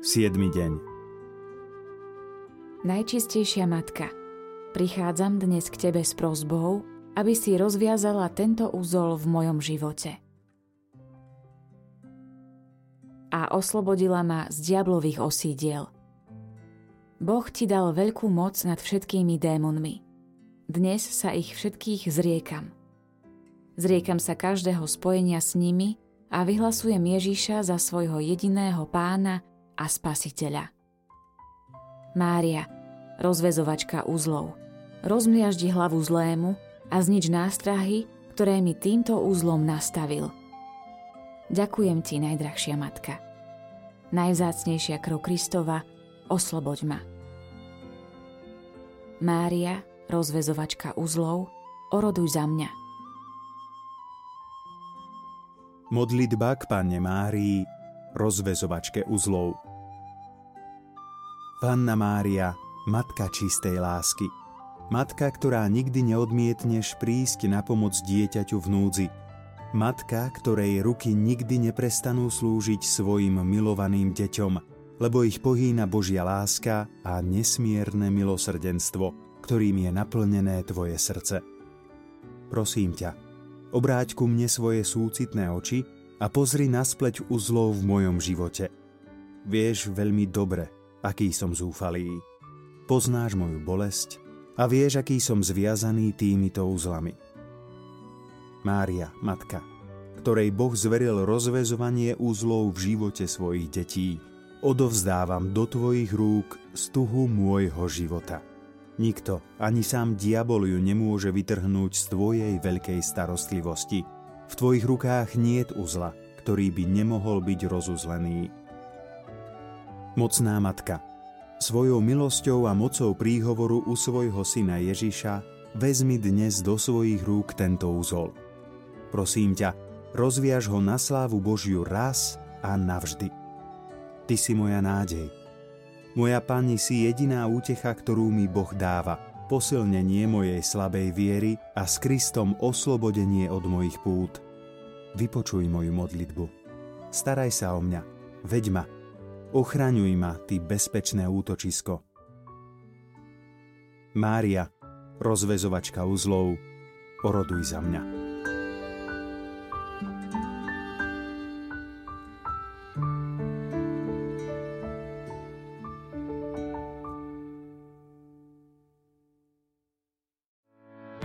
7. deň Najčistejšia Matka, prichádzam dnes k Tebe s prozbou, aby si rozviazala tento úzol v mojom živote. A oslobodila ma z diablových osídiel. Boh Ti dal veľkú moc nad všetkými démonmi. Dnes sa ich všetkých zriekam. Zriekam sa každého spojenia s nimi a vyhlasujem Ježiša za svojho jediného pána a spasiteľa. Mária, rozvezovačka uzlov, rozmliaždi hlavu zlému a znič nástrahy, ktoré mi týmto úzlom nastavil. Ďakujem ti, najdrahšia matka. Najvzácnejšia krv Kristova, osloboď ma. Mária, rozvezovačka uzlov, oroduj za mňa. Modlitba k Panne Márii, rozvezovačke uzlov. Panna Mária, Matka čistej lásky. Matka, ktorá nikdy neodmietneš prísť na pomoc dieťaťu v núdzi. Matka, ktorej ruky nikdy neprestanú slúžiť svojim milovaným deťom, lebo ich pohýna Božia láska a nesmierne milosrdenstvo, ktorým je naplnené tvoje srdce. Prosím ťa, obráť ku mne svoje súcitné oči a pozri na spleť uzlov v mojom živote. Vieš veľmi dobre, aký som zúfalý. Poznáš moju bolesť a vieš, aký som zviazaný týmito uzlami. Mária, matka, ktorej Boh zveril rozvezovanie úzlov v živote svojich detí, odovzdávam do tvojich rúk stuhu môjho života. Nikto, ani sám diabol ju nemôže vytrhnúť z tvojej veľkej starostlivosti. V tvojich rukách niet uzla, ktorý by nemohol byť rozuzlený. Mocná matka, svojou milosťou a mocou príhovoru u svojho syna Ježiša vezmi dnes do svojich rúk tento úzol. Prosím ťa, rozviaž ho na slávu Božiu raz a navždy. Ty si moja nádej. Moja Pani si jediná útecha, ktorú mi Boh dáva, posilnenie mojej slabej viery a s Kristom oslobodenie od mojich pút. Vypočuj moju modlitbu. Staraj sa o mňa. Veď ma, Ochraňuj ma, ty bezpečné útočisko. Mária, rozvezovačka uzlov, oroduj za mňa.